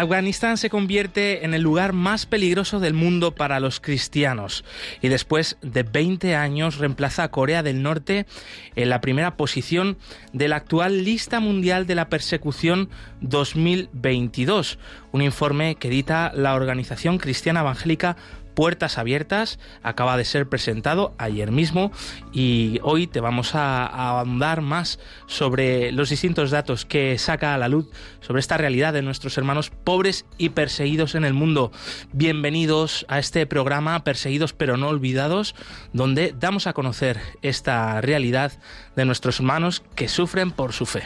Afganistán se convierte en el lugar más peligroso del mundo para los cristianos y después de 20 años reemplaza a Corea del Norte en la primera posición de la actual lista mundial de la persecución 2022, un informe que edita la organización cristiana evangélica Puertas Abiertas acaba de ser presentado ayer mismo y hoy te vamos a, ahondar más sobre los distintos datos que saca a la luz sobre esta realidad de nuestros hermanos pobres y perseguidos en el mundo. Bienvenidos a este programa Perseguidos pero no olvidados, donde damos a conocer esta realidad de nuestros hermanos que sufren por su fe.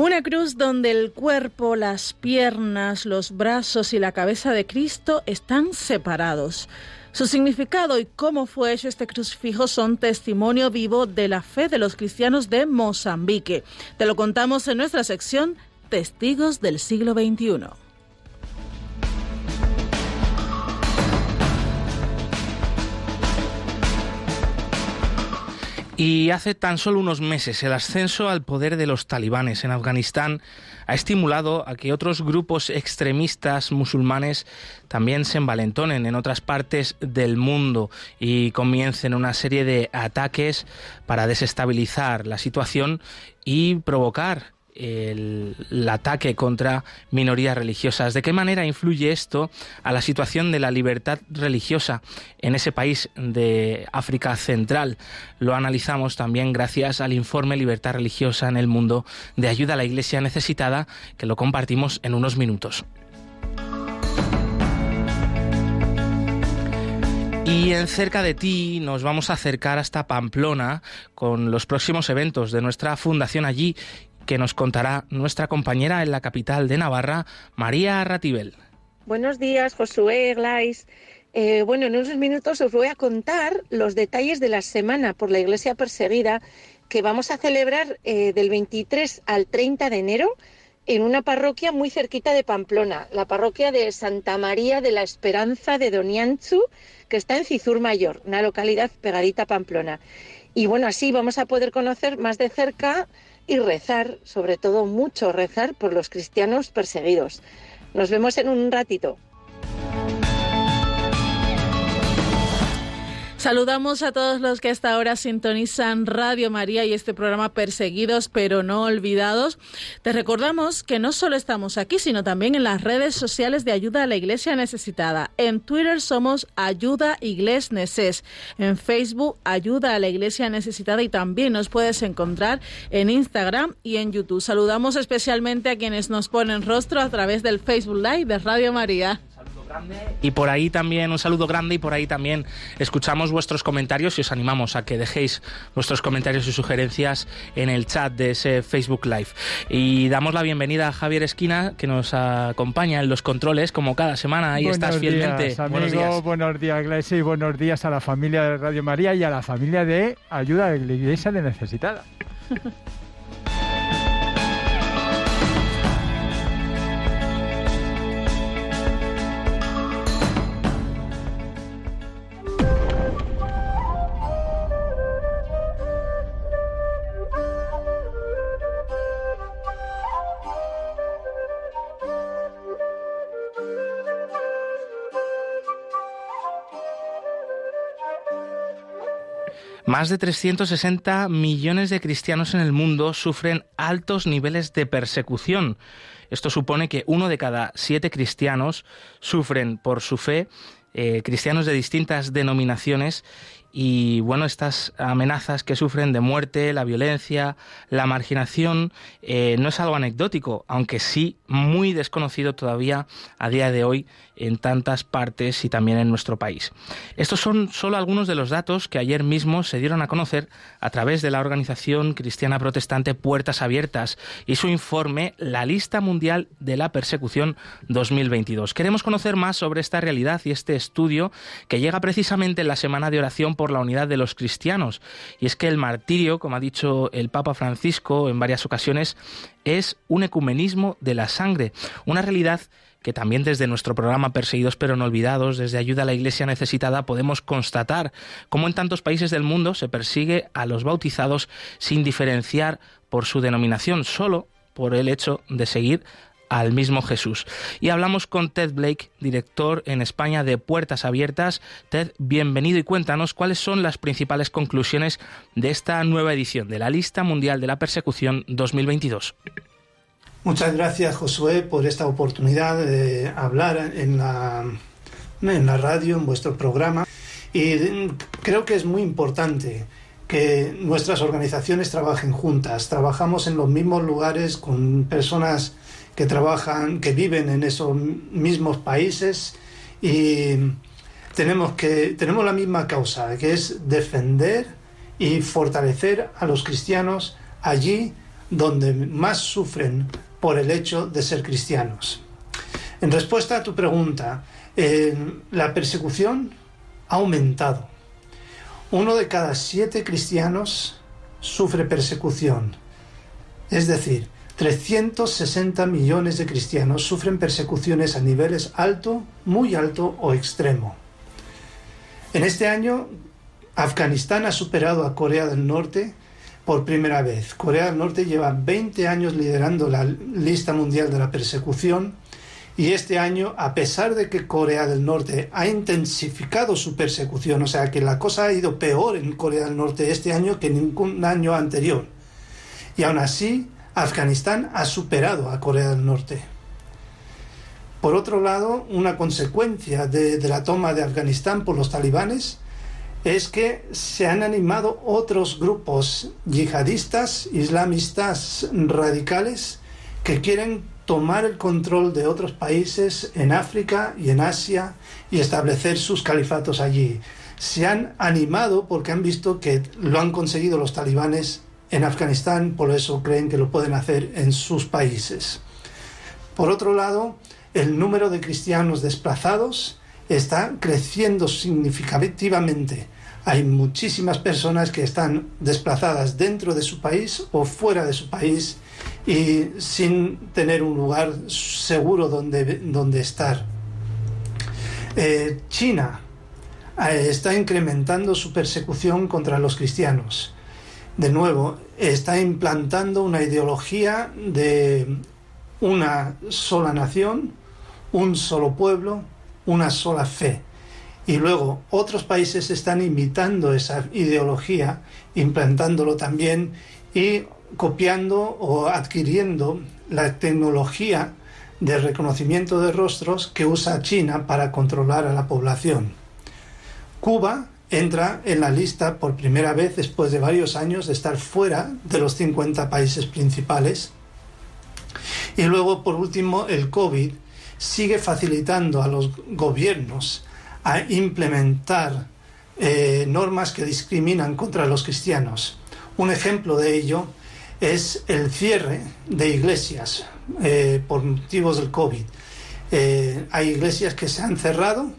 Una cruz donde el cuerpo, las piernas, los brazos y la cabeza de Cristo están separados. Su significado y cómo fue hecho este crucifijo son testimonio vivo de la fe de los cristianos de Mozambique. Te lo contamos en nuestra sección Testigos del siglo XXI. Y hace tan solo unos meses el ascenso al poder de los talibanes en Afganistán ha estimulado a que otros grupos extremistas musulmanes también se envalentonen en otras partes del mundo y comiencen una serie de ataques para desestabilizar la situación y provocar el, ataque contra minorías religiosas. ¿De qué manera influye esto a la situación de la libertad religiosa en ese país de África Central? Lo analizamos también gracias al informe Libertad Religiosa en el Mundo de Ayuda a la Iglesia Necesitada, que lo compartimos en unos minutos. Y en cerca de ti nos vamos a acercar hasta Pamplona con los próximos eventos de nuestra fundación allí que nos contará nuestra compañera en la capital de Navarra, María Ratibel. Buenos días, Josué, Glais. Eh, bueno, en unos minutos os voy a contar los detalles de la semana por la Iglesia Perseguida que vamos a celebrar eh, del 23 al 30 de enero en una parroquia muy cerquita de Pamplona, la parroquia de Santa María de la Esperanza de Donianchu, que está en Cizur Mayor, una localidad pegadita a Pamplona. Y bueno, así vamos a poder conocer más de cerca y rezar, sobre todo mucho rezar por los cristianos perseguidos. Nos vemos en un ratito. Saludamos a todos los que hasta ahora sintonizan Radio María y este programa Perseguidos pero no olvidados. Te recordamos que no solo estamos aquí, sino también en las redes sociales de Ayuda a la Iglesia Necesitada. En Twitter somos Ayuda Igles Neces, en Facebook Ayuda a la Iglesia Necesitada y también nos puedes encontrar en Instagram y en YouTube. Saludamos especialmente a quienes nos ponen rostro a través del Facebook Live de Radio María. Y por ahí también, un saludo grande y por ahí también escuchamos vuestros comentarios y os animamos a que dejéis vuestros comentarios y sugerencias en el chat de ese Facebook Live. Y damos la bienvenida a Javier Esquina, que nos acompaña en los controles, como cada semana. Ahí estás fielmente. buenos días, buenos días, Iglesia, y buenos días a la familia de Radio María y a la familia de Ayuda de la Iglesia de Necesitada. Más de 360 millones de cristianos en el mundo sufren altos niveles de persecución. Esto supone que uno de cada siete cristianos sufren por su fe, eh, cristianos de distintas denominaciones, y bueno, estas amenazas que sufren de muerte, la violencia, la marginación, eh, no es algo anecdótico, aunque sí muy desconocido todavía a día de hoy en tantas partes y también en nuestro país. Estos son solo algunos de los datos que ayer mismo se dieron a conocer a través de la organización cristiana protestante Puertas Abiertas y su informe La lista mundial de la persecución 2022. Queremos conocer más sobre esta realidad y este estudio que llega precisamente en la semana de oración por la unidad de los cristianos. Y es que el martirio, como ha dicho el Papa Francisco en varias ocasiones, es un ecumenismo de la sangre, una realidad que también desde nuestro programa Perseguidos pero no olvidados, desde Ayuda a la Iglesia Necesitada, podemos constatar cómo en tantos países del mundo se persigue a los bautizados sin diferenciar por su denominación, solo por el hecho de seguir al mismo Jesús. Y hablamos con Ted Blake, director en España de Puertas Abiertas. Ted, bienvenido y cuéntanos cuáles son las principales conclusiones de esta nueva edición de la Lista Mundial de la Persecución 2022. Muchas gracias, Josué, por esta oportunidad de hablar en la, en la radio, en vuestro programa. Y creo que es muy importante que nuestras organizaciones trabajen juntas. Trabajamos en los mismos lugares con personas que trabajan, que viven en esos mismos países y tenemos que tenemos la misma causa, que es defender y fortalecer a los cristianos allí donde más sufren por el hecho de ser cristianos. En respuesta a tu pregunta, eh, la persecución ha aumentado. Uno de cada siete cristianos sufre persecución. Es decir, 360 millones de cristianos sufren persecuciones a niveles alto, muy alto o extremo. En este año, Afganistán ha superado a Corea del Norte por primera vez. Corea del Norte lleva 20 años liderando la lista mundial de la persecución y este año, a pesar de que Corea del Norte ha intensificado su persecución, o sea que la cosa ha ido peor en Corea del Norte este año que ningún año anterior, y aún así Afganistán ha superado a Corea del Norte. Por otro lado, una consecuencia de, de la toma de Afganistán por los talibanes es que se han animado otros grupos yihadistas, islamistas radicales, que quieren tomar el control de otros países en África y en Asia y establecer sus califatos allí. Se han animado porque han visto que lo han conseguido los talibanes en Afganistán, por eso creen que lo pueden hacer en sus países. Por otro lado, el número de cristianos desplazados está creciendo significativamente. Hay muchísimas personas que están desplazadas dentro de su país o fuera de su país y sin tener un lugar seguro donde, donde estar. Eh, China eh, está incrementando su persecución contra los cristianos. De nuevo, está implantando una ideología de una sola nación, un solo pueblo, una sola fe. Y luego otros países están imitando esa ideología, implantándolo también y copiando o adquiriendo la tecnología de reconocimiento de rostros que usa China para controlar a la población. Cuba entra en la lista por primera vez después de varios años de estar fuera de los 50 países principales. Y luego, por último, el COVID sigue facilitando a los gobiernos a implementar eh, normas que discriminan contra los cristianos. Un ejemplo de ello es el cierre de iglesias eh, por motivos del COVID. Eh, hay iglesias que se han cerrado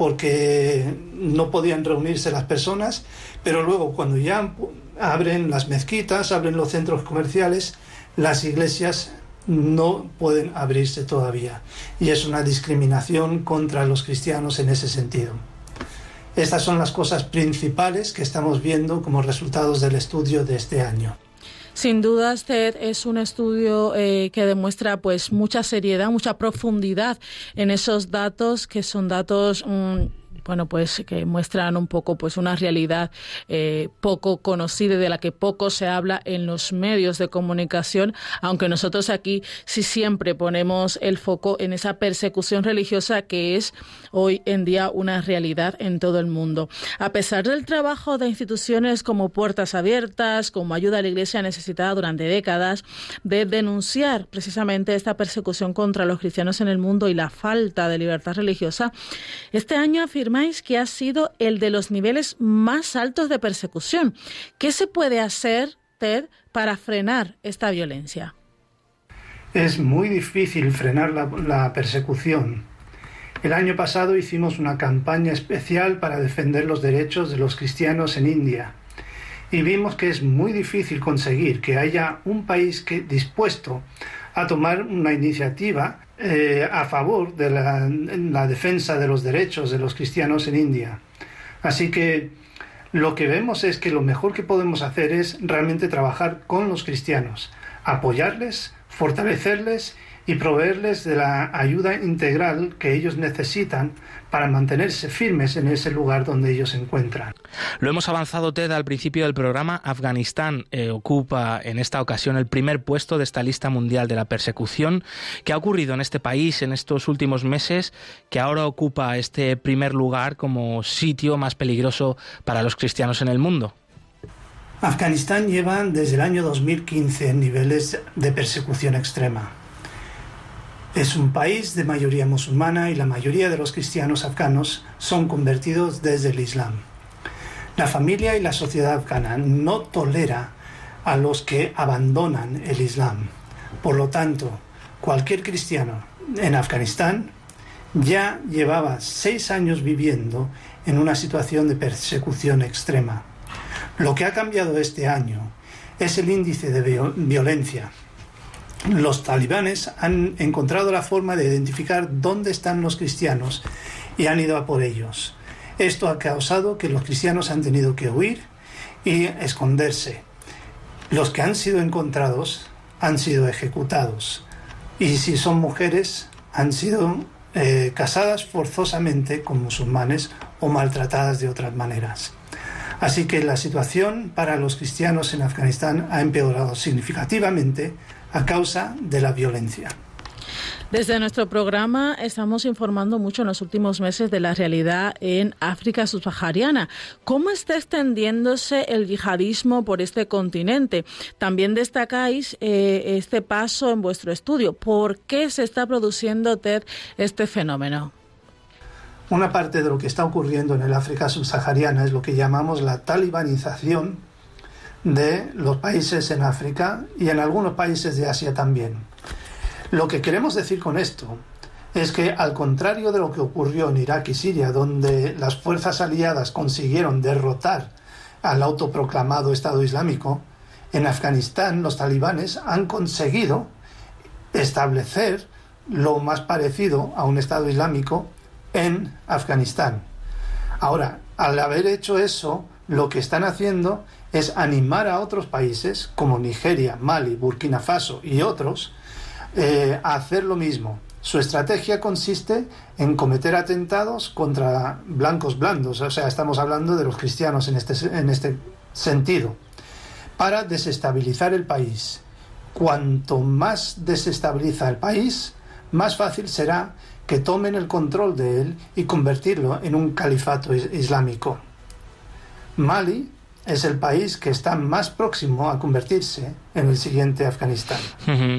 porque no podían reunirse las personas, pero luego cuando ya abren las mezquitas, abren los centros comerciales, las iglesias no pueden abrirse todavía. Y es una discriminación contra los cristianos en ese sentido. Estas son las cosas principales que estamos viendo como resultados del estudio de este año. Sin duda, TED es un estudio eh, que demuestra pues mucha seriedad, mucha profundidad en esos datos que son datos mm, bueno, pues que muestran un poco pues una realidad eh, poco conocida de la que poco se habla en los medios de comunicación, aunque nosotros aquí sí siempre ponemos el foco en esa persecución religiosa que es hoy en día una realidad en todo el mundo. A pesar del trabajo de instituciones como Puertas Abiertas, como Ayuda a la Iglesia necesitada durante décadas, de denunciar precisamente esta persecución contra los cristianos en el mundo y la falta de libertad religiosa, este año afirmáis que ha sido el de los niveles más altos de persecución. ¿Qué se puede hacer, Ted, para frenar esta violencia? Es muy difícil frenar la, la persecución. El año pasado hicimos una campaña especial para defender los derechos de los cristianos en India y vimos que es muy difícil conseguir que haya un país que dispuesto a tomar una iniciativa eh, a favor de la, la defensa de los derechos de los cristianos en India. Así que lo que vemos es que lo mejor que podemos hacer es realmente trabajar con los cristianos, apoyarles, fortalecerles y proveerles de la ayuda integral que ellos necesitan para mantenerse firmes en ese lugar donde ellos se encuentran. Lo hemos avanzado, Ted, al principio del programa. Afganistán eh, ocupa en esta ocasión el primer puesto de esta lista mundial de la persecución. ¿Qué ha ocurrido en este país en estos últimos meses que ahora ocupa este primer lugar como sitio más peligroso para los cristianos en el mundo? Afganistán lleva desde el año 2015 niveles de persecución extrema. Es un país de mayoría musulmana y la mayoría de los cristianos afganos son convertidos desde el Islam. La familia y la sociedad afgana no tolera a los que abandonan el Islam. Por lo tanto, cualquier cristiano en Afganistán ya llevaba seis años viviendo en una situación de persecución extrema. Lo que ha cambiado este año es el índice de violencia los talibanes han encontrado la forma de identificar dónde están los cristianos y han ido a por ellos. Esto ha causado que los cristianos han tenido que huir y esconderse. Los que han sido encontrados han sido ejecutados y si son mujeres han sido eh, casadas forzosamente con musulmanes o maltratadas de otras maneras. Así que la situación para los cristianos en Afganistán ha empeorado significativamente a causa de la violencia. Desde nuestro programa estamos informando mucho en los últimos meses de la realidad en África subsahariana. ¿Cómo está extendiéndose el yihadismo por este continente? También destacáis eh, este paso en vuestro estudio. ¿Por qué se está produciendo, Ted, este fenómeno? Una parte de lo que está ocurriendo en el África subsahariana es lo que llamamos la talibanización de los países en África y en algunos países de Asia también. Lo que queremos decir con esto es que al contrario de lo que ocurrió en Irak y Siria, donde las fuerzas aliadas consiguieron derrotar al autoproclamado Estado Islámico, en Afganistán los talibanes han conseguido establecer lo más parecido a un Estado Islámico en Afganistán. Ahora, al haber hecho eso, lo que están haciendo es animar a otros países como Nigeria, Mali, Burkina Faso y otros eh, a hacer lo mismo. Su estrategia consiste en cometer atentados contra blancos blandos, o sea, estamos hablando de los cristianos en este, en este sentido, para desestabilizar el país. Cuanto más desestabiliza el país, más fácil será que tomen el control de él y convertirlo en un califato islámico. Mali es el país que está más próximo a convertirse en el siguiente Afganistán.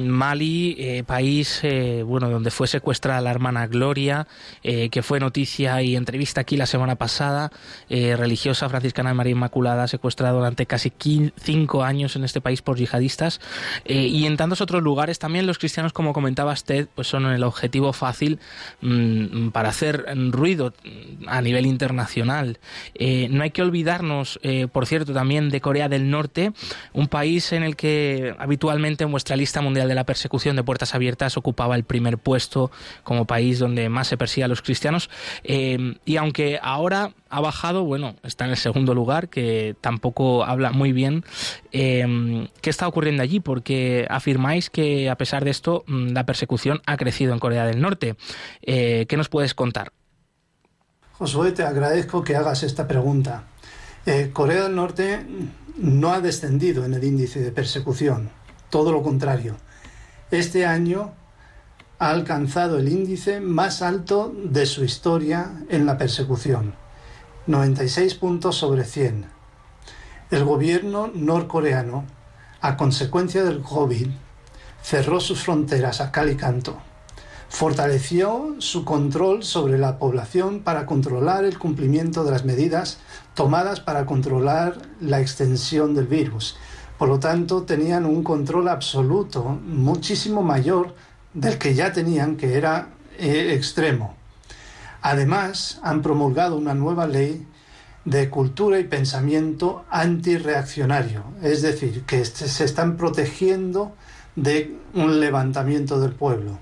Mali, eh, país eh, bueno donde fue secuestrada la hermana Gloria, eh, que fue noticia y entrevista aquí la semana pasada, religiosa franciscana de María Inmaculada, secuestrada durante casi cinco años en este país por yihadistas, y en tantos otros lugares también los cristianos, como comentaba usted, pues son el objetivo fácil mm, para hacer ruido a nivel internacional. no hay que olvidarnos, por cierto, también de Corea del Norte, un país en el que habitualmente en vuestra lista mundial de la persecución de puertas abiertas ocupaba el primer puesto como país donde más se persigue a los cristianos. Eh, y aunque ahora ha bajado, bueno, está en el segundo lugar, que tampoco habla muy bien. Eh, ¿Qué está ocurriendo allí? Porque afirmáis que a pesar de esto mm, la persecución ha crecido en Corea del Norte. Eh, ¿Qué nos puedes contar? Josué, te agradezco que hagas esta pregunta. Eh, Corea del Norte no ha descendido en el índice de persecución, todo lo contrario. Este año ha alcanzado el índice más alto de su historia en la persecución, 96 puntos sobre 100. El gobierno norcoreano, a consecuencia del COVID, cerró sus fronteras a cal y canto. Fortaleció su control sobre la población para controlar el cumplimiento de las medidas tomadas para controlar la extensión del virus. Por lo tanto, tenían un control absoluto, muchísimo mayor del que ya tenían, que era eh, extremo. Además, han promulgado una nueva ley de cultura y pensamiento antirreaccionario, es decir, que se están protegiendo de un levantamiento del pueblo.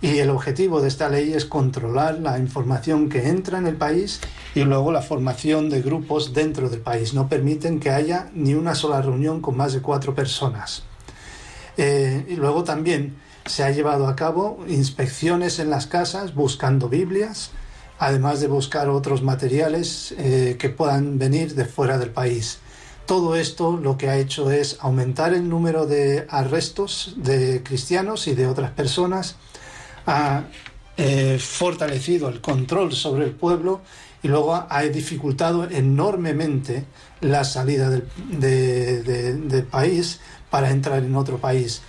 Y el objetivo de esta ley es controlar la información que entra en el país y luego la formación de grupos dentro del país. No permiten que haya ni una sola reunión con más de cuatro personas. Eh, y luego también se ha llevado a cabo inspecciones en las casas buscando Biblias, además de buscar otros materiales eh, que puedan venir de fuera del país. Todo esto lo que ha hecho es aumentar el número de arrestos de cristianos y de otras personas, ha eh, fortalecido el control sobre el pueblo y luego ha dificultado enormemente la salida del, del país para entrar en otro país.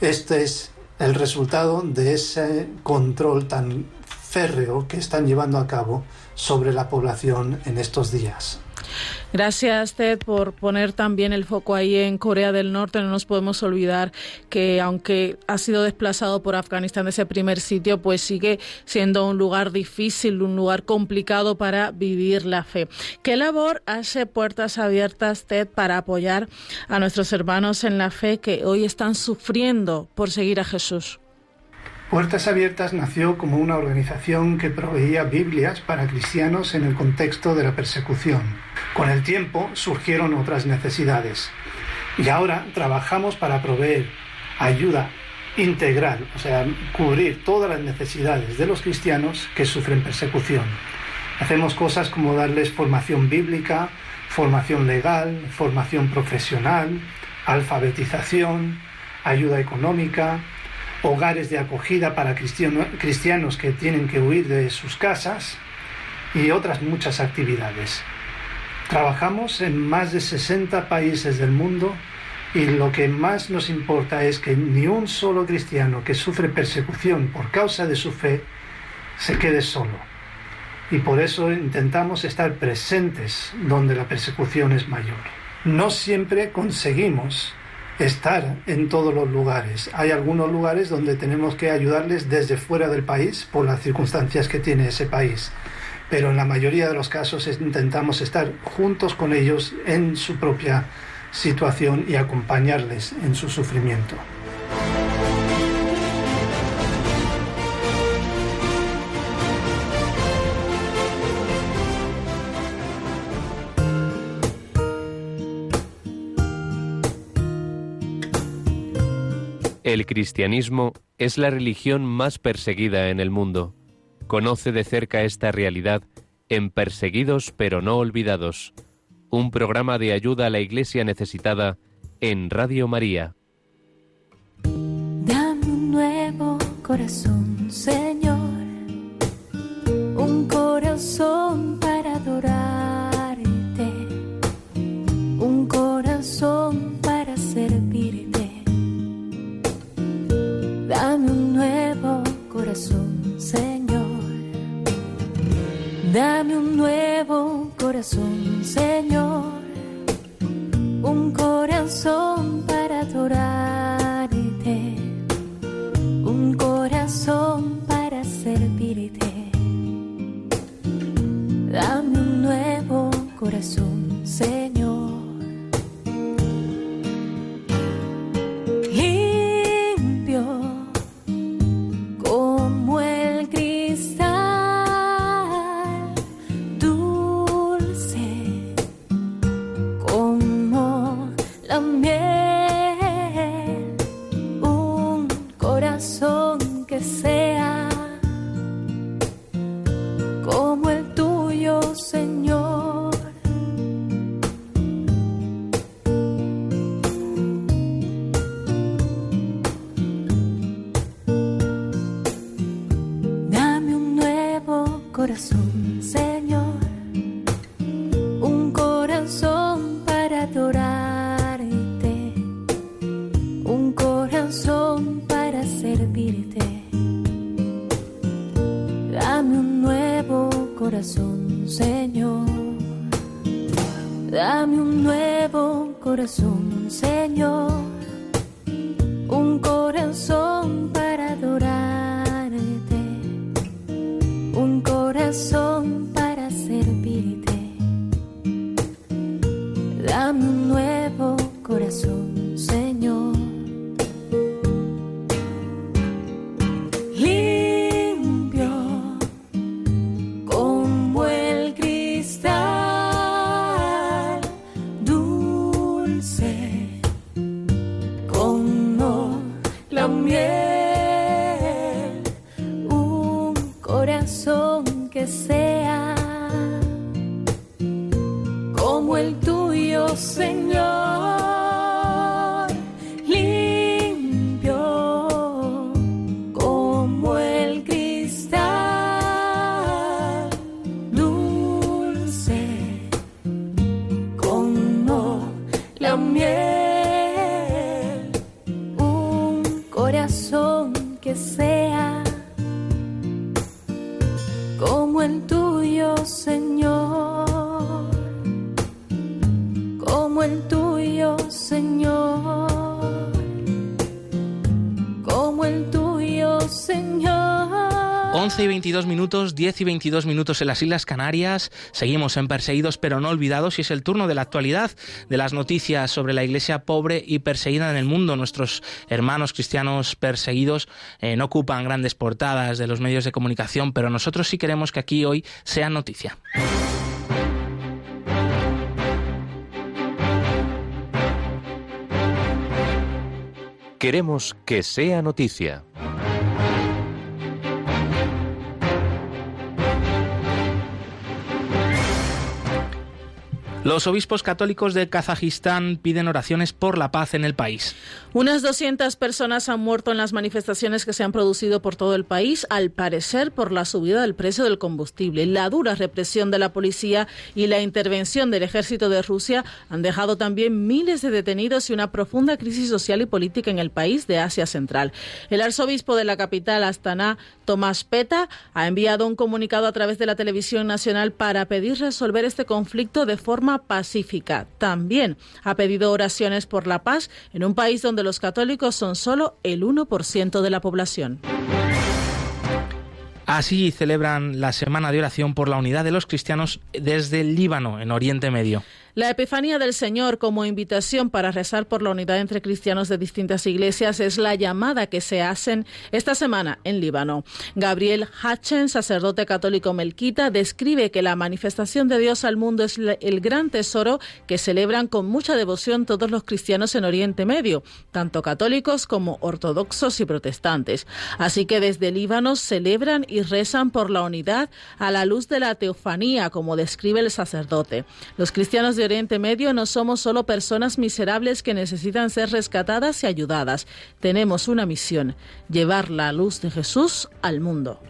Este es el resultado de ese control tan férreo que están llevando a cabo sobre la población en estos días. Gracias, Ted, por poner también el foco ahí en Corea del Norte. No nos podemos olvidar que, aunque ha sido desplazado por Afganistán de ese primer sitio, pues sigue siendo un lugar difícil, un lugar complicado para vivir la fe. ¿Qué labor hace Puertas Abiertas, Ted, para apoyar a nuestros hermanos en la fe que hoy están sufriendo por seguir a Jesús? Puertas Abiertas nació como una organización que proveía Biblias para cristianos en el contexto de la persecución. Con el tiempo surgieron otras necesidades y ahora trabajamos para proveer ayuda integral, o sea, cubrir todas las necesidades de los cristianos que sufren persecución. Hacemos cosas como darles formación bíblica, formación legal, formación profesional, alfabetización, ayuda económica, hogares de acogida para cristianos que tienen que huir de sus casas y otras muchas actividades. Trabajamos en más de 60 países del mundo y lo que más nos importa es que ni un solo cristiano que sufre persecución por causa de su fe se quede solo. Y por eso intentamos estar presentes donde la persecución es mayor. No siempre conseguimos estar en todos los lugares. Hay algunos lugares donde tenemos que ayudarles desde fuera del país por las circunstancias que tiene ese país. Pero en la mayoría de los casos intentamos estar juntos con ellos en su propia situación y acompañarles en su sufrimiento. El cristianismo es la religión más perseguida en el mundo. Conoce de cerca esta realidad en Perseguidos pero no olvidados, un programa de ayuda a la iglesia necesitada en Radio María. Dame un nuevo corazón, Señor, un corazón para adorarte, un corazón para servirte Dame un nuevo corazón, Señor. Dame un nuevo corazón, Señor. Un corazón para adorarte. Un corazón para servirte. Un corazón que sea como el tuyo, Señor. 11 y 22 minutos, 10 y 22 minutos en las Islas Canarias. Seguimos en Perseguidos pero no olvidados y es el turno de la actualidad, de las noticias sobre la iglesia pobre y perseguida en el mundo. Nuestros hermanos cristianos perseguidos eh, no ocupan grandes portadas de los medios de comunicación, pero nosotros sí queremos que aquí hoy sea noticia. Queremos que sea noticia. Los obispos católicos de Kazajistán piden oraciones por la paz en el país. Unas 200 personas han muerto en las manifestaciones que se han producido por todo el país, al parecer por la subida del precio del combustible. La dura represión de la policía y la intervención del ejército de Rusia han dejado también miles de detenidos y una profunda crisis social y política en el país de Asia Central. El arzobispo de la capital, Astana, Tomás Peta, ha enviado un comunicado a través de la televisión nacional para pedir resolver este conflicto de forma pacífica. También ha pedido oraciones por la paz en un país donde los católicos son solo el 1% de la población. Así celebran la Semana de Oración por la Unidad de los Cristianos desde el Líbano, en Oriente Medio. La Epifanía del Señor como invitación para rezar por la unidad entre cristianos de distintas iglesias es la llamada que se hacen esta semana en Líbano. Gabriel Hatchen, sacerdote católico melquita, describe que la manifestación de Dios al mundo es el gran tesoro que celebran con mucha devoción todos los cristianos en Oriente Medio, tanto católicos como ortodoxos y protestantes. Así que desde Líbano celebran y rezan por la unidad a la luz de la teofanía, como describe el sacerdote. Los cristianos de Oriente Medio no somos solo personas miserables que necesitan ser rescatadas y ayudadas. Tenemos una misión, llevar la luz de Jesús al mundo.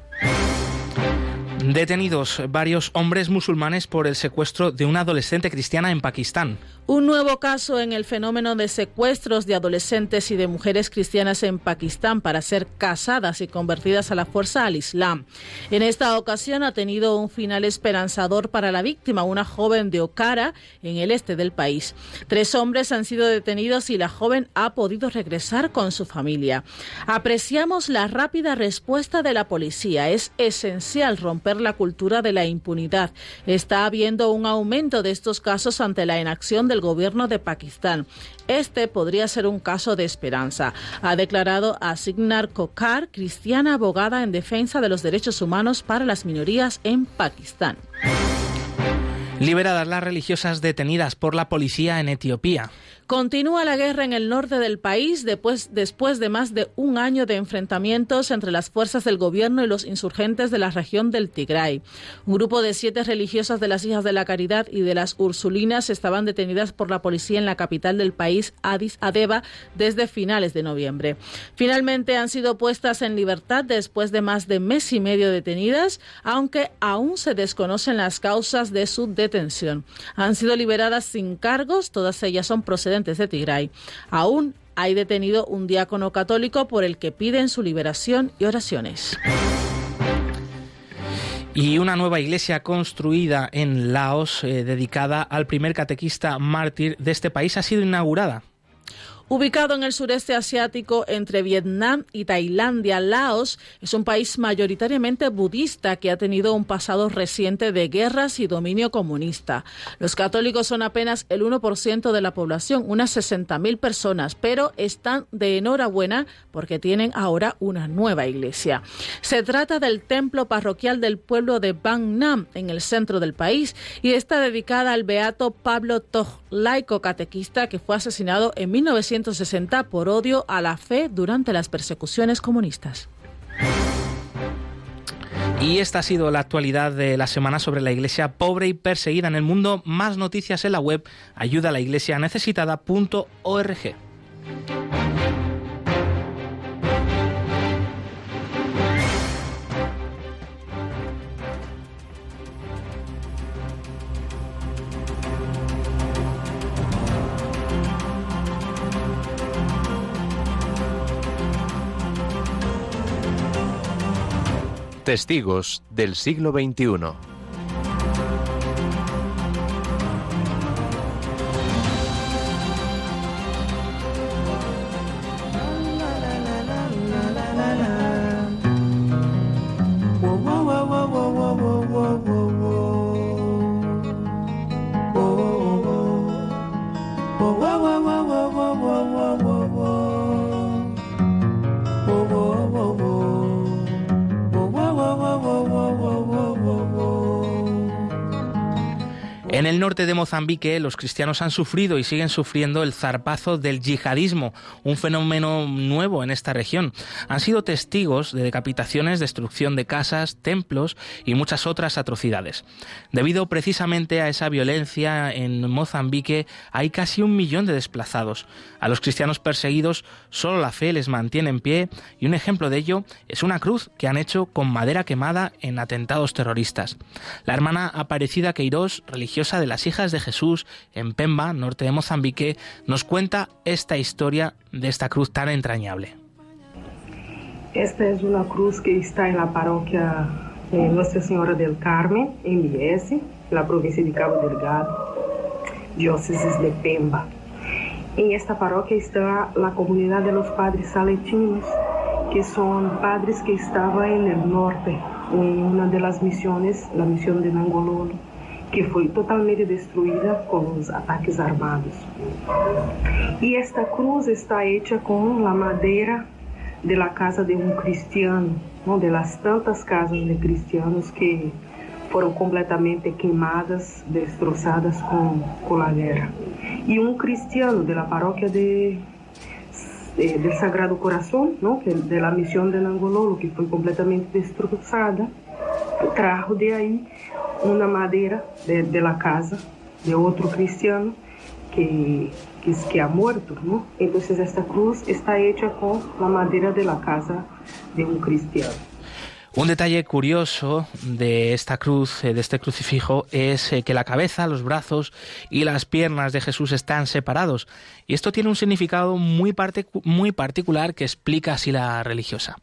Detenidos varios hombres musulmanes por el secuestro de una adolescente cristiana en Pakistán. Un nuevo caso en el fenómeno de secuestros de adolescentes y de mujeres cristianas en Pakistán para ser casadas y convertidas a la fuerza al Islam. En esta ocasión ha tenido un final esperanzador para la víctima, una joven de Okara, en el este del país. Tres hombres han sido detenidos y la joven ha podido regresar con su familia. Apreciamos la rápida respuesta de la policía. Es esencial romper la cultura de la impunidad. Está habiendo un aumento de estos casos ante la inacción gobierno de Pakistán. Este podría ser un caso de esperanza, ha declarado Asignar Kokar, cristiana abogada en defensa de los derechos humanos para las minorías en Pakistán. Liberadas las religiosas detenidas por la policía en Etiopía. Continúa la guerra en el norte del país después, después de más de un año de enfrentamientos entre las fuerzas del gobierno y los insurgentes de la región del Tigray. Un grupo de siete religiosas de las Hijas de la Caridad y de las Ursulinas estaban detenidas por la policía en la capital del país, Addis Abeba, desde finales de noviembre. Finalmente han sido puestas en libertad después de más de mes y medio detenidas, aunque aún se desconocen las causas de su detención. Han sido liberadas sin cargos, todas ellas son procedentes de Tigray. Aún hay detenido un diácono católico por el que piden su liberación y oraciones. Y una nueva iglesia construida en Laos, eh, dedicada al primer catequista mártir de este país, ha sido inaugurada. Ubicado en el sureste asiático entre Vietnam y Tailandia, Laos es un país mayoritariamente budista que ha tenido un pasado reciente de guerras y dominio comunista. Los católicos son apenas el 1% de la población, unas 60.000 personas, pero están de enhorabuena porque tienen ahora una nueva iglesia. Se trata del templo parroquial del pueblo de Bang Nam, en el centro del país, y está dedicada al beato Pablo Toj, laico catequista que fue asesinado en 1900 1960 por odio a la fe durante las persecuciones comunistas. Y esta ha sido la actualidad de la semana sobre la iglesia pobre y perseguida en el mundo. Más noticias en la web ayuda Testigos del siglo XXI. Norte de Mozambique, los cristianos han sufrido y siguen sufriendo el zarpazo del yihadismo, un fenómeno nuevo en esta región. Han sido testigos de decapitaciones, destrucción de casas, templos y muchas otras atrocidades. Debido precisamente a esa violencia en Mozambique, hay casi un millón de desplazados. A los cristianos perseguidos solo la fe les mantiene en pie y un ejemplo de ello es una cruz que han hecho con madera quemada en atentados terroristas. La hermana Aparecida Queiroz, religiosa de Hijas de Jesús en Pemba, norte de Mozambique, nos cuenta esta historia de esta cruz tan entrañable. Esta es una cruz que está en la parroquia Nuestra Señora del Carmen, en Biese, la provincia de Cabo Delgado, diócesis de Pemba. En esta parroquia está la comunidad de los padres saletinos, que son padres que estaban en el norte, en una de las misiones, la misión de Nangololo que foi totalmente destruída com os ataques armados. E esta cruz está hecha com a madeira de la casa de um cristiano, uma das tantas casas de cristianos que foram completamente queimadas, destroçadas com, com a guerra. E um cristiano da paróquia de, de, de Sagrado Coração, não? é da missão de Nangololo, que foi completamente destroçada, trajo de aí uma madeira de, la casa de outro cristiano que, que, que ha muerto, ¿no? Entonces esta cruz está hecha con la madera de la casa de un cristiano. Un detalle curioso de esta cruz, eh, de este crucifijo, es eh, que la cabeza, los brazos y las piernas de Jesús están separados. Y esto tiene un significado muy, muy particular que explica así la religiosa.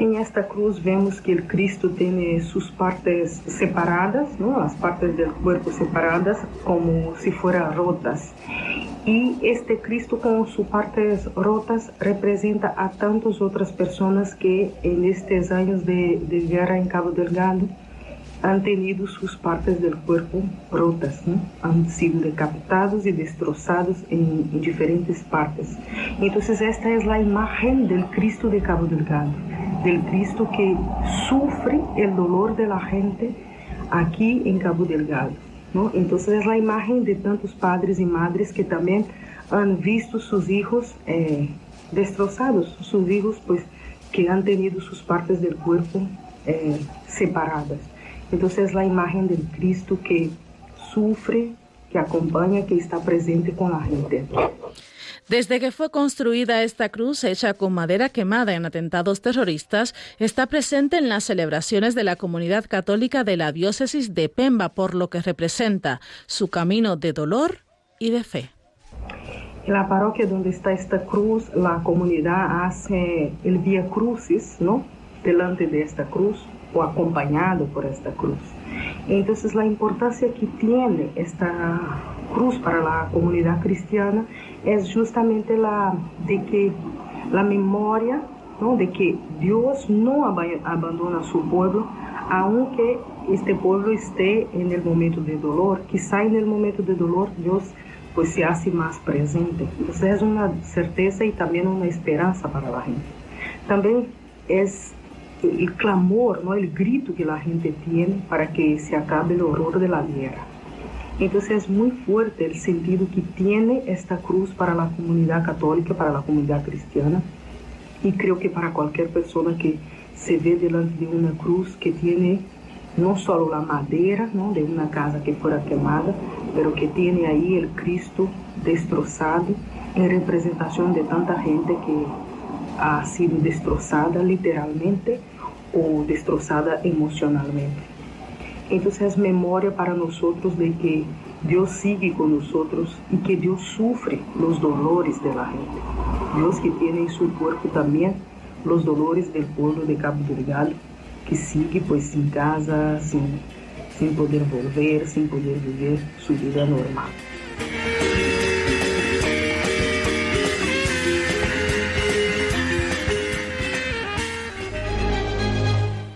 En esta cruz vemos que el Cristo tiene sus partes separadas, ¿no? las partes del cuerpo separadas como si fueran rotas. Y este Cristo con sus partes rotas representa a tantas otras personas que en estos años de, de guerra en Cabo Delgado han tenido sus partes del cuerpo rotas, han sido decapitados y destrozados en, en, diferentes partes. Entonces esta es la imagen del Cristo de Cabo Delgado, del Cristo que sufre el dolor de la gente aquí en Cabo Delgado. ¿no? Entonces es la imagen de tantos padres y madres que también han visto sus hijos eh, destrozados, sus hijos pues que han tenido sus partes del cuerpo eh, separadas. Entonces es la imagen del Cristo que sufre, que acompaña, que está presente con la gente. Desde que fue construida esta cruz hecha con madera quemada en atentados terroristas, está presente en las celebraciones de la comunidad católica de la diócesis de Pemba, por lo que representa su camino de dolor y de fe. En la parroquia donde está esta cruz, la comunidad hace el Vía Crucis, ¿no? Delante de esta cruz o acompañado por esta cruz. Entonces la importancia que tiene esta cruz para la comunidad cristiana es justamente la de que la memoria ¿no? de que Dios no abandona a su pueblo, aunque este pueblo esté en el momento de dolor, quizá en el momento de dolor Dios pues se hace más presente. Entonces es una certeza y también una esperanza para la gente. También es el clamor, ¿no? el grito que la gente tiene para que se acabe el horror de la guerra. Entonces es muy fuerte el sentido que tiene esta cruz para la comunidad católica, para la comunidad cristiana y creo que para cualquier persona que se ve delante de una cruz que tiene no solo la madera ¿no? de una casa que fuera quemada, pero que tiene ahí el Cristo destrozado en representación de tanta gente que ha sido destrozada literalmente o destrozada emocionalmente. Entonces es memoria para nosotros de que Dios sigue con nosotros y que Dios sufre los dolores de la gente. Dios que tiene en su cuerpo también los dolores del pueblo de Cabo Delgado, que sigue pues sin casa, sin, sin poder volver, sin poder vivir su vida normal.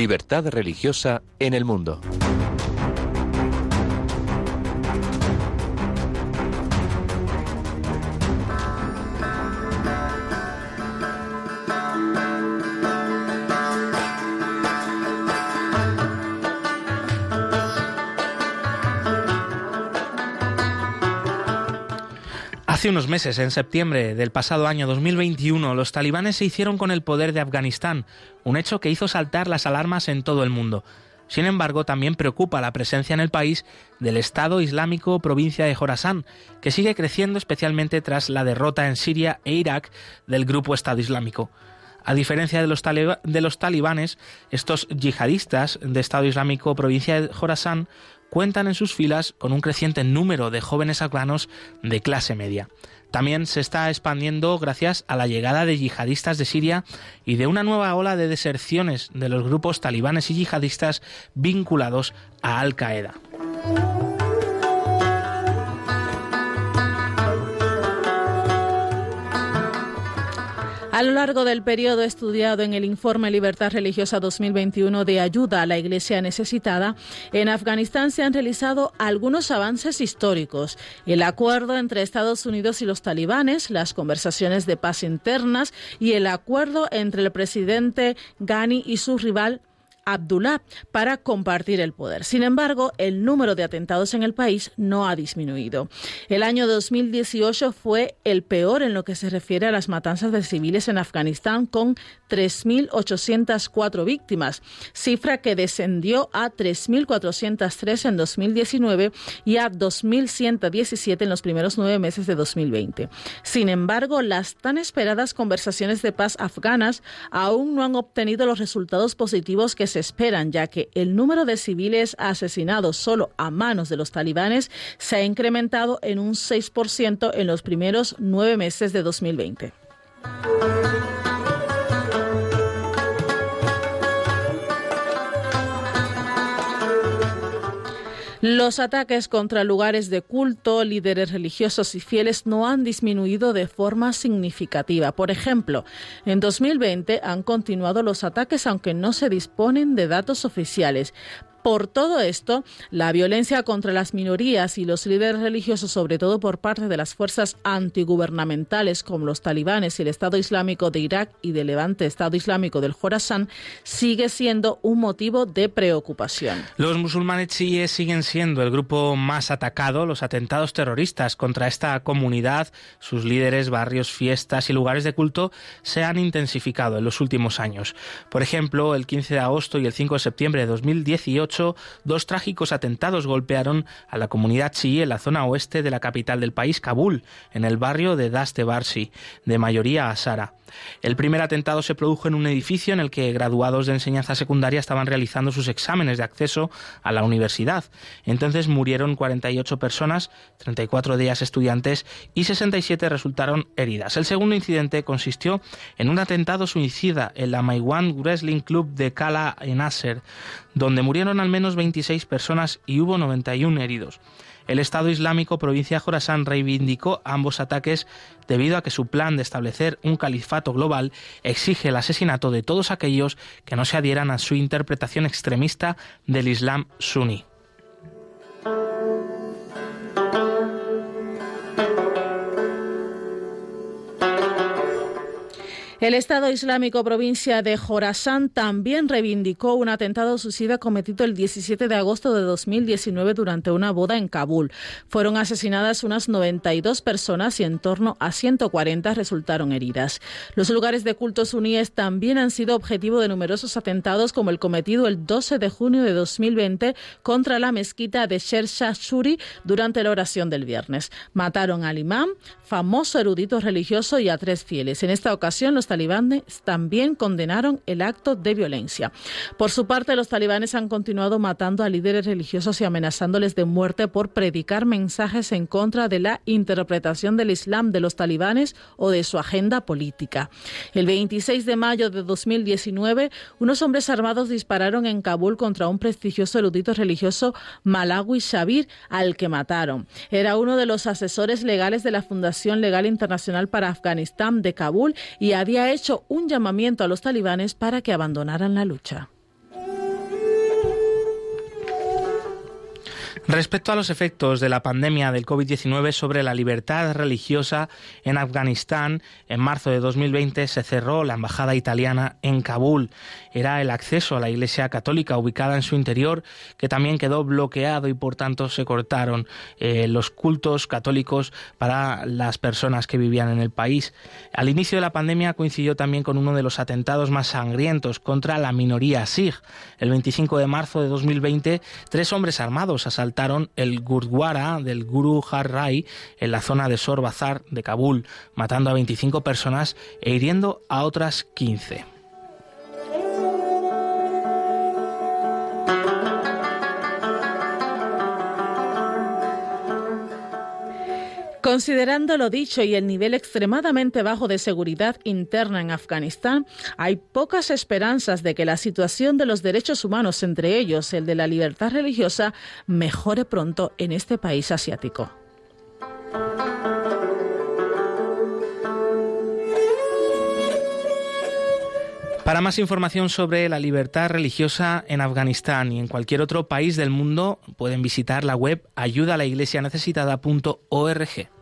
Libertad religiosa en el mundo. Hace unos meses, en septiembre del pasado año 2021, los talibanes se hicieron con el poder de Afganistán, un hecho que hizo saltar las alarmas en todo el mundo. Sin embargo, también preocupa la presencia en el país del Estado Islámico provincia de Jorasán, que sigue creciendo especialmente tras la derrota en Siria e Irak del grupo Estado Islámico. A diferencia de los, talibanes, estos yihadistas de Estado Islámico provincia de Jorasán cuentan en sus filas con un creciente número de jóvenes afganos de clase media. También se está expandiendo gracias a la llegada de yihadistas de Siria y de una nueva ola de deserciones de los grupos talibanes y yihadistas vinculados a Al Qaeda. A lo largo del periodo estudiado en el informe Libertad Religiosa 2021 de ayuda a la Iglesia necesitada, en Afganistán se han realizado algunos avances históricos. El acuerdo entre Estados Unidos y los talibanes, las conversaciones de paz internas y el acuerdo entre el presidente Ghani y su rival Abdullah para compartir el poder. Sin embargo, el número de atentados en el país no ha disminuido. El año 2018 fue el peor en lo que se refiere a las matanzas de civiles en Afganistán, con 3.804 víctimas, cifra que descendió a 3.403 en 2019 y a 2.117 en los primeros nueve meses de 2020. Sin embargo, las tan esperadas conversaciones de paz afganas aún no han obtenido los resultados positivos que desesperan ya que el número de civiles asesinados solo a manos de los talibanes se ha incrementado en un 6% en los primeros nueve meses de 2020. Los ataques contra lugares de culto, líderes religiosos y fieles no han disminuido de forma significativa. Por ejemplo, en 2020 han continuado los ataques aunque no se disponen de datos oficiales. Por todo esto, la violencia contra las minorías y los líderes religiosos, sobre todo por parte de las fuerzas antigubernamentales como los talibanes y el Estado Islámico de Irak y del Levante Estado Islámico del Jorasan, sigue siendo un motivo de preocupación. Los musulmanes chiíes siguen siendo el grupo más atacado. Los atentados terroristas contra esta comunidad, sus líderes, barrios, fiestas y lugares de culto se han intensificado en los últimos años. Por ejemplo, el 15 de agosto y el 5 de septiembre de 2018 dos trágicos atentados golpearon a la comunidad chií en la zona oeste de la capital del país, Kabul, en el barrio de Daste Barsi, de mayoría asara. El primer atentado se produjo en un edificio en el que graduados de enseñanza secundaria estaban realizando sus exámenes de acceso a la universidad. Entonces murieron 48 personas, 34 de ellas estudiantes y 67 resultaron heridas. El segundo incidente consistió en un atentado suicida en la Maiwan Wrestling Club de Kala en Aser, donde murieron al menos 26 personas y hubo 91 heridos. El Estado Islámico provincia de Jorasán reivindicó ambos ataques debido a que su plan de establecer un califato global exige el asesinato de todos aquellos que no se adhieran a su interpretación extremista del Islam suní. El Estado Islámico provincia de Jorasán también reivindicó un atentado suicida cometido el 17 de agosto de 2019 durante una boda en Kabul. Fueron asesinadas unas 92 personas y en torno a 140 resultaron heridas. Los lugares de culto suníes también han sido objetivo de numerosos atentados como el cometido el 12 de junio de 2020 contra la mezquita de Shersha Shuri durante la oración del viernes. Mataron al imán, famoso erudito religioso, y a tres fieles. En esta ocasión los talibanes también condenaron el acto de violencia. Por su parte, los talibanes han continuado matando a líderes religiosos y amenazándoles de muerte por predicar mensajes en contra de la interpretación del Islam de los talibanes o de su agenda política. El 26 de mayo de 2019, unos hombres armados dispararon en Kabul contra un prestigioso erudito religioso Malawi Shabir, al que mataron. Era uno de los asesores legales de la Fundación Legal Internacional para Afganistán de Kabul y había ha hecho un llamamiento a los talibanes para que abandonaran la lucha. Respecto a los efectos de la pandemia del COVID-19 sobre la libertad religiosa en Afganistán, en marzo de 2020 se cerró la embajada italiana en Kabul. Era el acceso a la Iglesia Católica ubicada en su interior que también quedó bloqueado y por tanto se cortaron eh, los cultos católicos para las personas que vivían en el país. Al inicio de la pandemia coincidió también con uno de los atentados más sangrientos contra la minoría Sikh. El 25 de marzo de 2020, tres hombres armados asaltaron el Gurdwara del Guru Har Rai en la zona de Sor Bazar de Kabul, matando a 25 personas e hiriendo a otras 15. Considerando lo dicho y el nivel extremadamente bajo de seguridad interna en Afganistán, hay pocas esperanzas de que la situación de los derechos humanos, entre ellos el de la libertad religiosa, mejore pronto en este país asiático. Para más información sobre la libertad religiosa en Afganistán y en cualquier otro país del mundo, pueden visitar la web ayudalaiglesianecesitada.org.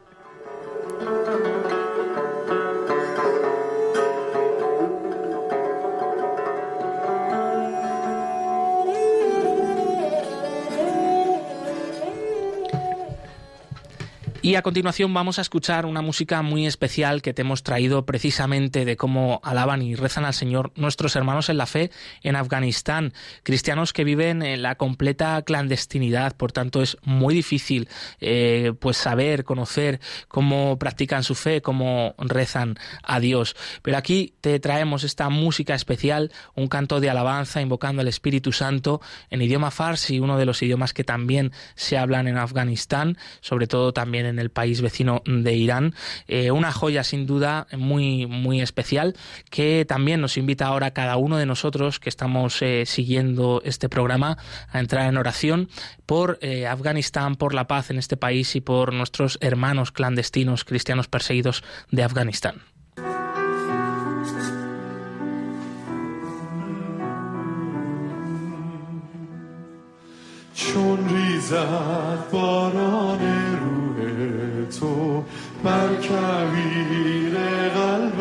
Y a continuación vamos a escuchar una música muy especial que te hemos traído precisamente de cómo alaban y rezan al Señor nuestros hermanos en la fe en Afganistán, cristianos que viven en la completa clandestinidad, por tanto es muy difícil eh, pues saber, conocer cómo practican su fe, cómo rezan a Dios. Pero aquí te traemos esta música especial, un canto de alabanza invocando al Espíritu Santo en idioma farsi, uno de los idiomas que también se hablan en Afganistán, sobre todo también en el país vecino de Irán. Eh, una joya sin duda muy, muy especial que también nos invita ahora cada uno de nosotros que estamos eh, siguiendo este programa a entrar en oración por eh, Afganistán, por la paz en este país y por nuestros hermanos clandestinos cristianos perseguidos de Afganistán. تو بر کویر قلبم.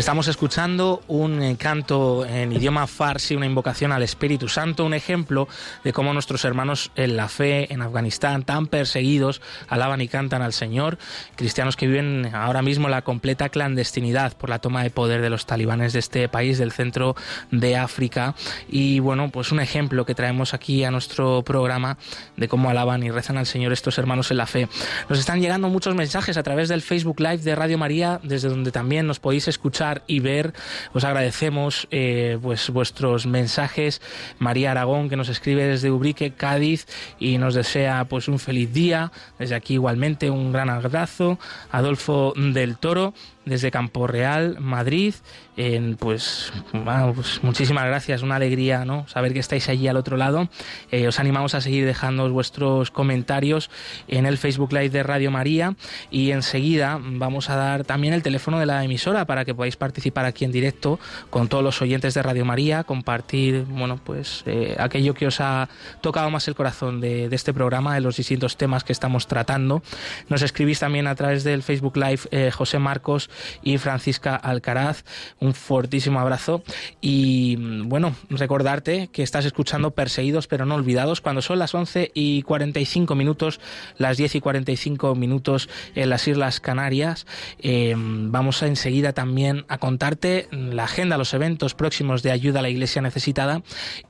Estamos escuchando un canto en idioma farsi, una invocación al Espíritu Santo, un ejemplo de cómo nuestros hermanos en la fe en Afganistán, tan perseguidos, alaban y cantan al Señor, cristianos que viven ahora mismo la completa clandestinidad por la toma de poder de los talibanes de este país del centro de África. Y bueno, pues un ejemplo que traemos aquí a nuestro programa de cómo alaban y rezan al Señor estos hermanos en la fe. Nos están llegando muchos mensajes a través del Facebook Live de Radio María, desde donde también nos podéis escuchar y ver. Os agradecemos eh, pues vuestros mensajes. María Aragón, que nos escribe desde Ubrique, Cádiz, y nos desea pues un feliz día. Desde aquí igualmente un gran abrazo. Adolfo del Toro desde Campo Real, Madrid. Pues, pues, muchísimas gracias, una alegría ¿no? saber que estáis allí al otro lado. Eh, os animamos a seguir dejando vuestros comentarios en el Facebook Live de Radio María y enseguida vamos a dar también el teléfono de la emisora para que podáis participar aquí en directo con todos los oyentes de Radio María, compartir bueno, pues, eh, aquello que os ha tocado más el corazón de, de, este programa, de los distintos temas que estamos tratando. Nos escribís también a través del Facebook Live eh, José Marcos y Francisca Alcaraz. Un fortísimo abrazo y bueno, recordarte que estás escuchando Perseguidos pero no olvidados cuando son las 11 y 45 minutos, las 10 y 45 minutos en las Islas Canarias. Eh, vamos a enseguida también a contarte la agenda, los eventos próximos de ayuda a la Iglesia necesitada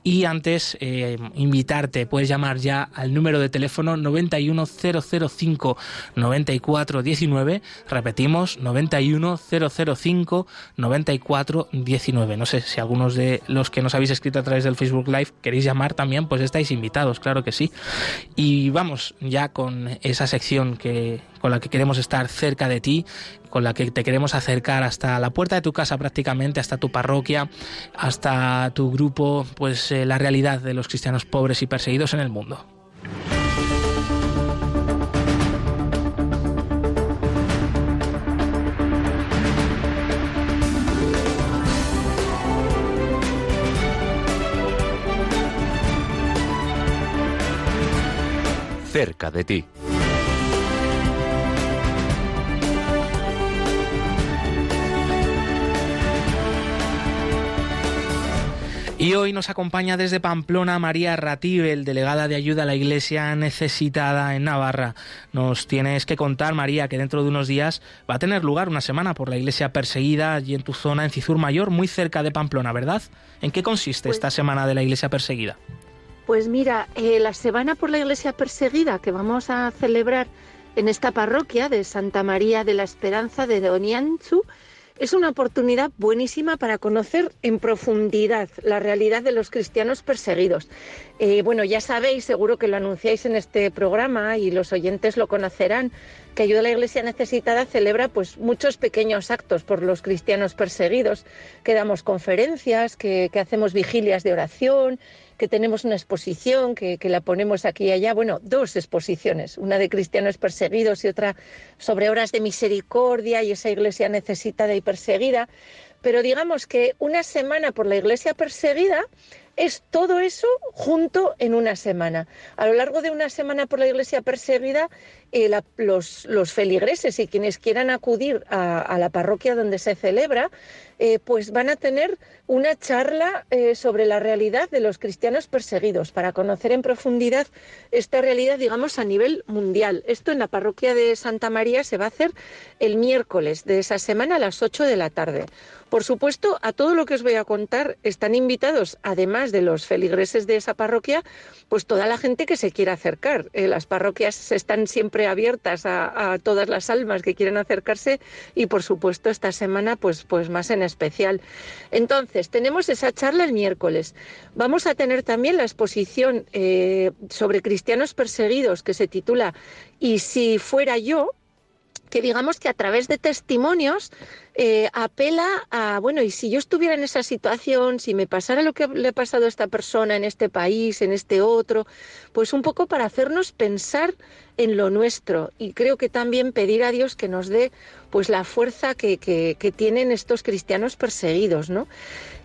y antes eh, invitarte, puedes llamar ya al número de teléfono 91005 9419, repetimos 91 91 005 94 19. No sé si algunos de los que nos habéis escrito a través del Facebook Live queréis llamar también, pues estáis invitados, claro que sí. Y vamos ya con esa sección que con la que queremos estar cerca de ti, con la que te queremos acercar hasta la puerta de tu casa prácticamente, hasta tu parroquia, hasta tu grupo, pues eh, la realidad de los cristianos pobres y perseguidos en el mundo. Cerca de ti. Y hoy nos acompaña desde Pamplona María Ratibel, delegada de ayuda a la Iglesia necesitada en Navarra. Nos tienes que contar, María, que dentro de unos días va a tener lugar una semana por la Iglesia perseguida allí en tu zona, en Cizur Mayor, muy cerca de Pamplona, ¿verdad? ¿En qué consiste Pues- esta semana de la Iglesia perseguida? Pues mira, eh, la Semana por la Iglesia Perseguida que vamos a celebrar en esta parroquia de Santa María de la Esperanza de Donianzu es una oportunidad buenísima para conocer en profundidad la realidad de los cristianos perseguidos. Eh, bueno, ya sabéis, seguro que lo anunciáis en este programa y los oyentes lo conocerán, que Ayuda a la Iglesia Necesitada celebra pues muchos pequeños actos por los cristianos perseguidos, que damos conferencias, que, que hacemos vigilias de oración, que tenemos una exposición, que, que la ponemos aquí y allá, bueno, dos exposiciones, una de cristianos perseguidos y otra sobre obras de misericordia y esa iglesia necesitada y perseguida. Pero digamos que una semana por la iglesia perseguida es todo eso junto en una semana. A lo largo de una semana por la iglesia perseguida, eh, los, feligreses y quienes quieran acudir a, a la parroquia donde se celebra, eh, pues van a tener una charla eh, sobre la realidad de los cristianos perseguidos para conocer en profundidad esta realidad, digamos, a nivel mundial. Esto en la parroquia de Santa María se va a hacer el miércoles de esa semana a las 8 de la tarde. Por supuesto, a todo lo que os voy a contar están invitados, además de los feligreses de esa parroquia, pues toda la gente que se quiera acercar. Eh, las parroquias están siempre abiertas a, todas las almas que quieren acercarse y, por supuesto, esta semana, pues, pues más en especial. Entonces, tenemos esa charla el miércoles. Vamos a tener también la exposición eh, sobre cristianos perseguidos que se titula Y si fuera yo, que digamos que a través de testimonios eh, apela a, bueno, y si yo estuviera en esa situación, si me pasara lo que le ha pasado a esta persona en este país, en este otro, pues un poco para hacernos pensar en lo nuestro y creo que también pedir a Dios que nos dé pues la fuerza que, que, que tienen estos cristianos perseguidos, ¿no?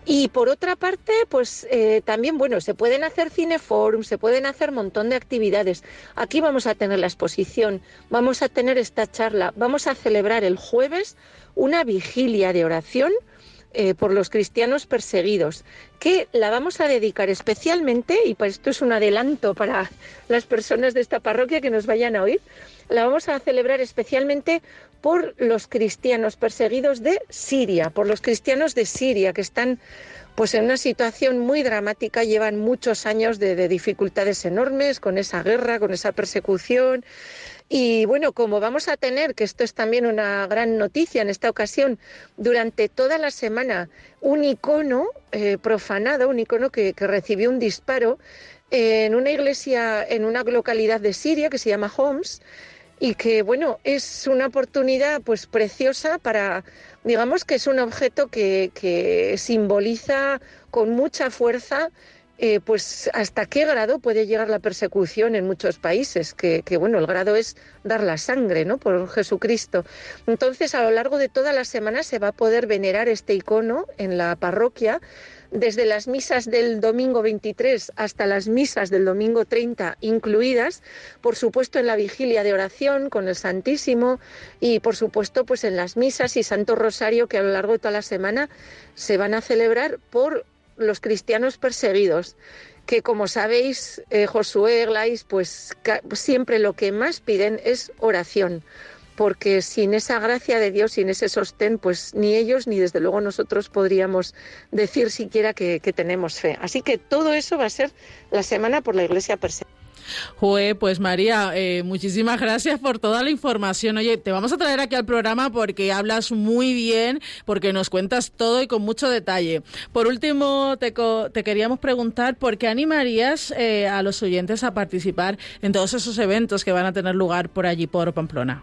Y por otra parte, pues eh, también, bueno, se pueden hacer cineforum, se pueden hacer un montón de actividades. Aquí vamos a tener la exposición, vamos a tener esta charla, vamos a celebrar el jueves una vigilia de oración eh, por los cristianos perseguidos, que la vamos a dedicar especialmente, y para esto es un adelanto para las personas de esta parroquia que nos vayan a oír, la vamos a celebrar especialmente por los cristianos perseguidos de Siria, por los cristianos de Siria que están pues en una situación muy dramática, llevan muchos años de, de dificultades enormes con esa guerra, con esa persecución. Y bueno, como vamos a tener, que esto es también una gran noticia en esta ocasión, durante toda la semana un icono eh, profanado, un icono que recibió un disparo en una iglesia en una localidad de Siria que se llama Homs y que bueno es una oportunidad pues preciosa para digamos que es un objeto que, que simboliza con mucha fuerza eh, pues hasta qué grado puede llegar la persecución en muchos países, que, que, bueno, el grado es dar la sangre, ¿no? Por Jesucristo. Entonces, a lo largo de toda la semana se va a poder venerar este icono en la parroquia, desde las misas del domingo 23 hasta las misas del domingo 30 incluidas, por supuesto en la vigilia de oración con el Santísimo y por supuesto pues en las misas y Santo Rosario que a lo largo de toda la semana se van a celebrar por los cristianos perseguidos, que como sabéis, eh, Josué Glais, pues siempre lo que más piden es oración. Porque sin esa gracia de Dios, sin ese sostén, pues ni ellos ni desde luego nosotros podríamos decir siquiera que, tenemos fe. Así que todo eso va a ser la semana por la Iglesia perseguida. Jue, pues María, eh, muchísimas gracias por toda la información. Oye, te vamos a traer aquí al programa porque hablas muy bien, porque nos cuentas todo y con mucho detalle. Por último, te, co- te queríamos preguntar por qué animarías eh, a los oyentes a participar en todos esos eventos que van a tener lugar por allí, por Pamplona.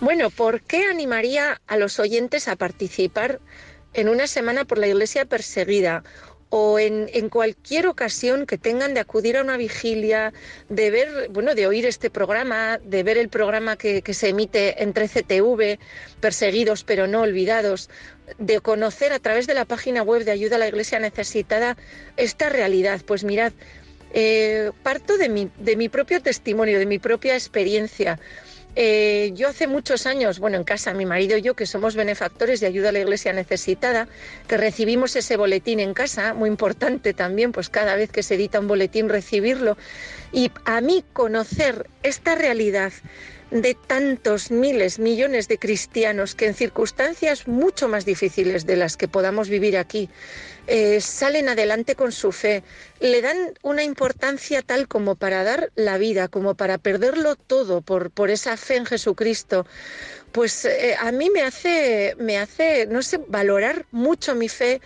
Bueno, ¿por qué animaría a los oyentes a participar en una semana por la Iglesia perseguida? o en, cualquier ocasión que tengan de acudir a una vigilia, de ver, bueno, de oír este programa, de ver el programa que, se emite en 13TV, Perseguidos pero no olvidados, de conocer a través de la página web de Ayuda a la Iglesia Necesitada esta realidad. Pues mirad, eh, parto de mi propio testimonio, de mi propia experiencia. Eh, yo hace muchos años, bueno, en casa, mi marido y yo, que somos benefactores de ayuda a la iglesia necesitada, que recibimos ese boletín en casa, muy importante también, pues cada vez que se edita un boletín recibirlo. Y a mí conocer esta realidad de tantos miles, millones de cristianos que en circunstancias mucho más difíciles de las que podamos vivir aquí, eh, salen adelante con su fe, le dan una importancia tal como para dar la vida, como para perderlo todo por, por esa fe en Jesucristo, pues eh, a mí me hace, me hace, no sé, valorar mucho mi fe,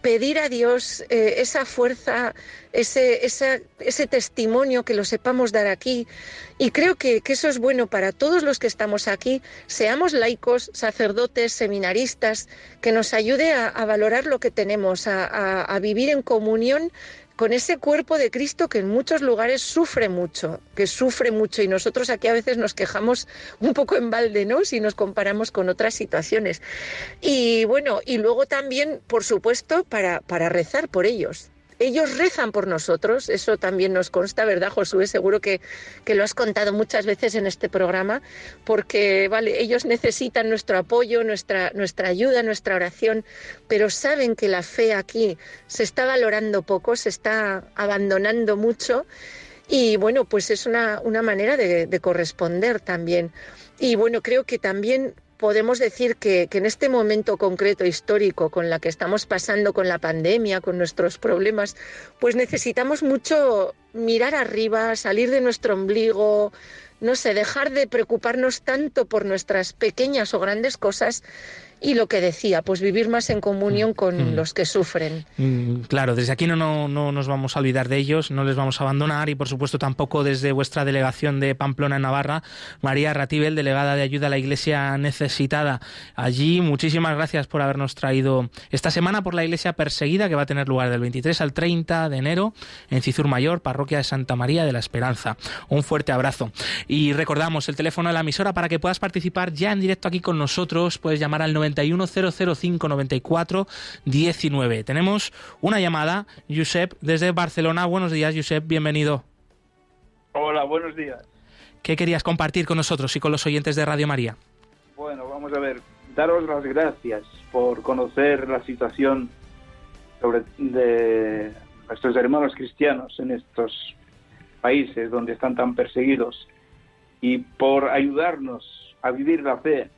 pedir a Dios eh, esa fuerza, ese, esa, ese testimonio que lo sepamos dar aquí. Y creo que, que, eso es bueno para todos los que estamos aquí, seamos laicos, sacerdotes, seminaristas, que nos ayude a, a valorar lo que tenemos, a, a, a vivir en comunión con ese cuerpo de Cristo que en muchos lugares sufre mucho, que sufre mucho y nosotros aquí a veces nos quejamos un poco en balde, ¿no? Si nos comparamos con otras situaciones. Y bueno, y luego también, por supuesto, para, para rezar por ellos. Ellos rezan por nosotros, eso también nos consta, ¿verdad, Josué? Seguro que, que, lo has contado muchas veces en este programa, porque, vale, ellos necesitan nuestro apoyo, nuestra, nuestra ayuda, nuestra oración, pero saben que la fe aquí se está valorando poco, se está abandonando mucho, y bueno, pues es una, una manera de, de corresponder también. Y bueno, creo que también podemos decir que, en este momento concreto histórico con la que estamos pasando con la pandemia, con nuestros problemas, pues necesitamos mucho mirar arriba, salir de nuestro ombligo, no sé, dejar de preocuparnos tanto por nuestras pequeñas o grandes cosas y lo que decía, pues vivir más en comunión con mm. los que sufren. Mm, claro, desde aquí no, no, no, nos vamos a olvidar de ellos, no les vamos a abandonar y por supuesto tampoco desde vuestra delegación de Pamplona en Navarra, María Ratibel, delegada de ayuda a la Iglesia necesitada. Allí, muchísimas gracias por habernos traído esta semana por la Iglesia perseguida que va a tener lugar del 23 al 30 de enero en Cizur Mayor, parroquia de Santa María de la Esperanza. Un fuerte abrazo. Y recordamos el teléfono de la emisora para que puedas participar ya en directo aquí con nosotros, puedes llamar al 910059419. Tenemos una llamada, Josep, desde Barcelona. Buenos días, Josep, bienvenido. Hola, buenos días. ¿Qué querías compartir con nosotros y con los oyentes de Radio María? Bueno, vamos a ver, daros las gracias por conocer la situación sobre de nuestros hermanos cristianos en estos países donde están tan perseguidos y por ayudarnos a vivir la fe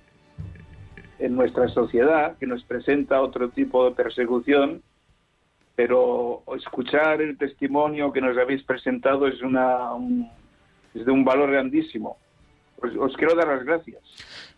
en nuestra sociedad que nos presenta otro tipo de persecución, pero escuchar el testimonio que nos habéis presentado es, una, un, es de un valor grandísimo. Os, os quiero dar las gracias.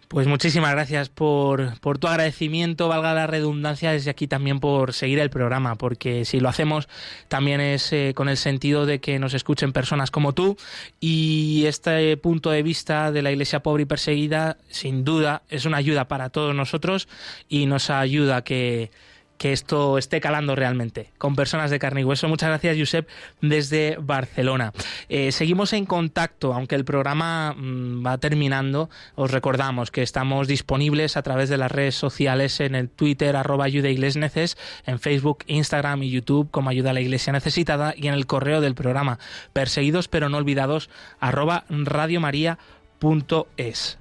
Pues muchísimas gracias por, por, tu agradecimiento, valga la redundancia, desde aquí también por seguir el programa, porque si lo hacemos también es eh, con el sentido de que nos escuchen personas como tú y este punto de vista de la Iglesia pobre y perseguida, sin duda, es una ayuda para todos nosotros y nos ayuda que que esto esté calando realmente con personas de carne y hueso. Muchas gracias, Josep, desde Barcelona. Eh, seguimos en contacto, aunque el programa mmm, va terminando. Os recordamos que estamos disponibles a través de las redes sociales en el Twitter, arroba ayuda neces, en Facebook, Instagram y YouTube como ayuda a la iglesia necesitada y en el correo del programa perseguidos pero no olvidados, arroba radiomaria.es.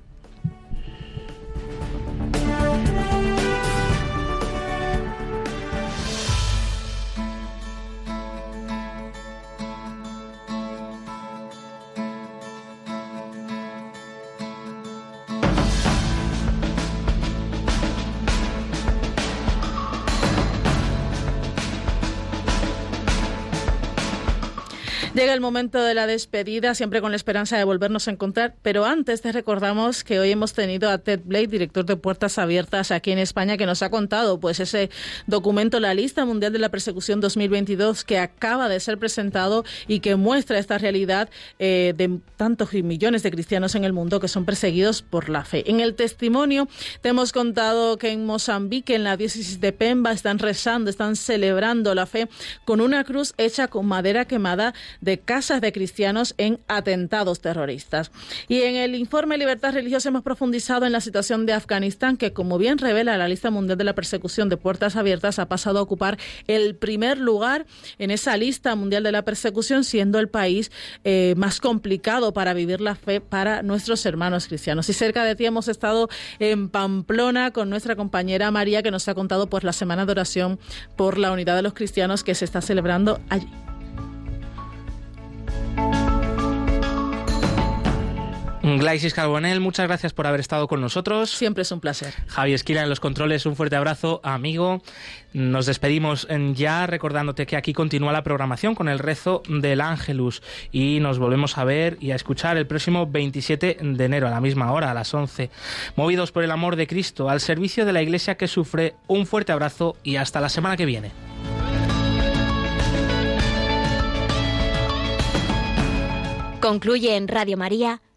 Llega el momento de la despedida, siempre con la esperanza de volvernos a encontrar, pero antes te recordamos que hoy hemos tenido a Ted Blake, director de Puertas Abiertas aquí en España, que nos ha contado pues ese documento, la lista mundial de la persecución 2022, que acaba de ser presentado y que muestra esta realidad eh, de tantos y millones de cristianos en el mundo que son perseguidos por la fe. En el testimonio te hemos contado que en Mozambique, en la diócesis de Pemba, están rezando, están celebrando la fe con una cruz hecha con madera quemada de casas de cristianos en atentados terroristas. Y en el informe Libertad Religiosa hemos profundizado en la situación de Afganistán, que como bien revela la lista mundial de la persecución de puertas abiertas, ha pasado a ocupar el primer lugar en esa lista mundial de la persecución, siendo el país eh, más complicado para vivir la fe para nuestros hermanos cristianos. Y cerca de ti hemos estado en Pamplona con nuestra compañera María, que nos ha contado pues la semana de oración por la unidad de los cristianos que se está celebrando allí. Glaisis Carbonell, muchas gracias por haber estado con nosotros. Siempre es un placer. Javi Esquila en los controles, un fuerte abrazo, amigo. Nos despedimos ya recordándote que aquí continúa la programación con el rezo del Ángelus y nos volvemos a ver y a escuchar el próximo 27 de enero a la misma hora, a las 11. Movidos por el amor de Cristo, al servicio de la Iglesia que sufre, un fuerte abrazo y hasta la semana que viene. Concluye en Radio María,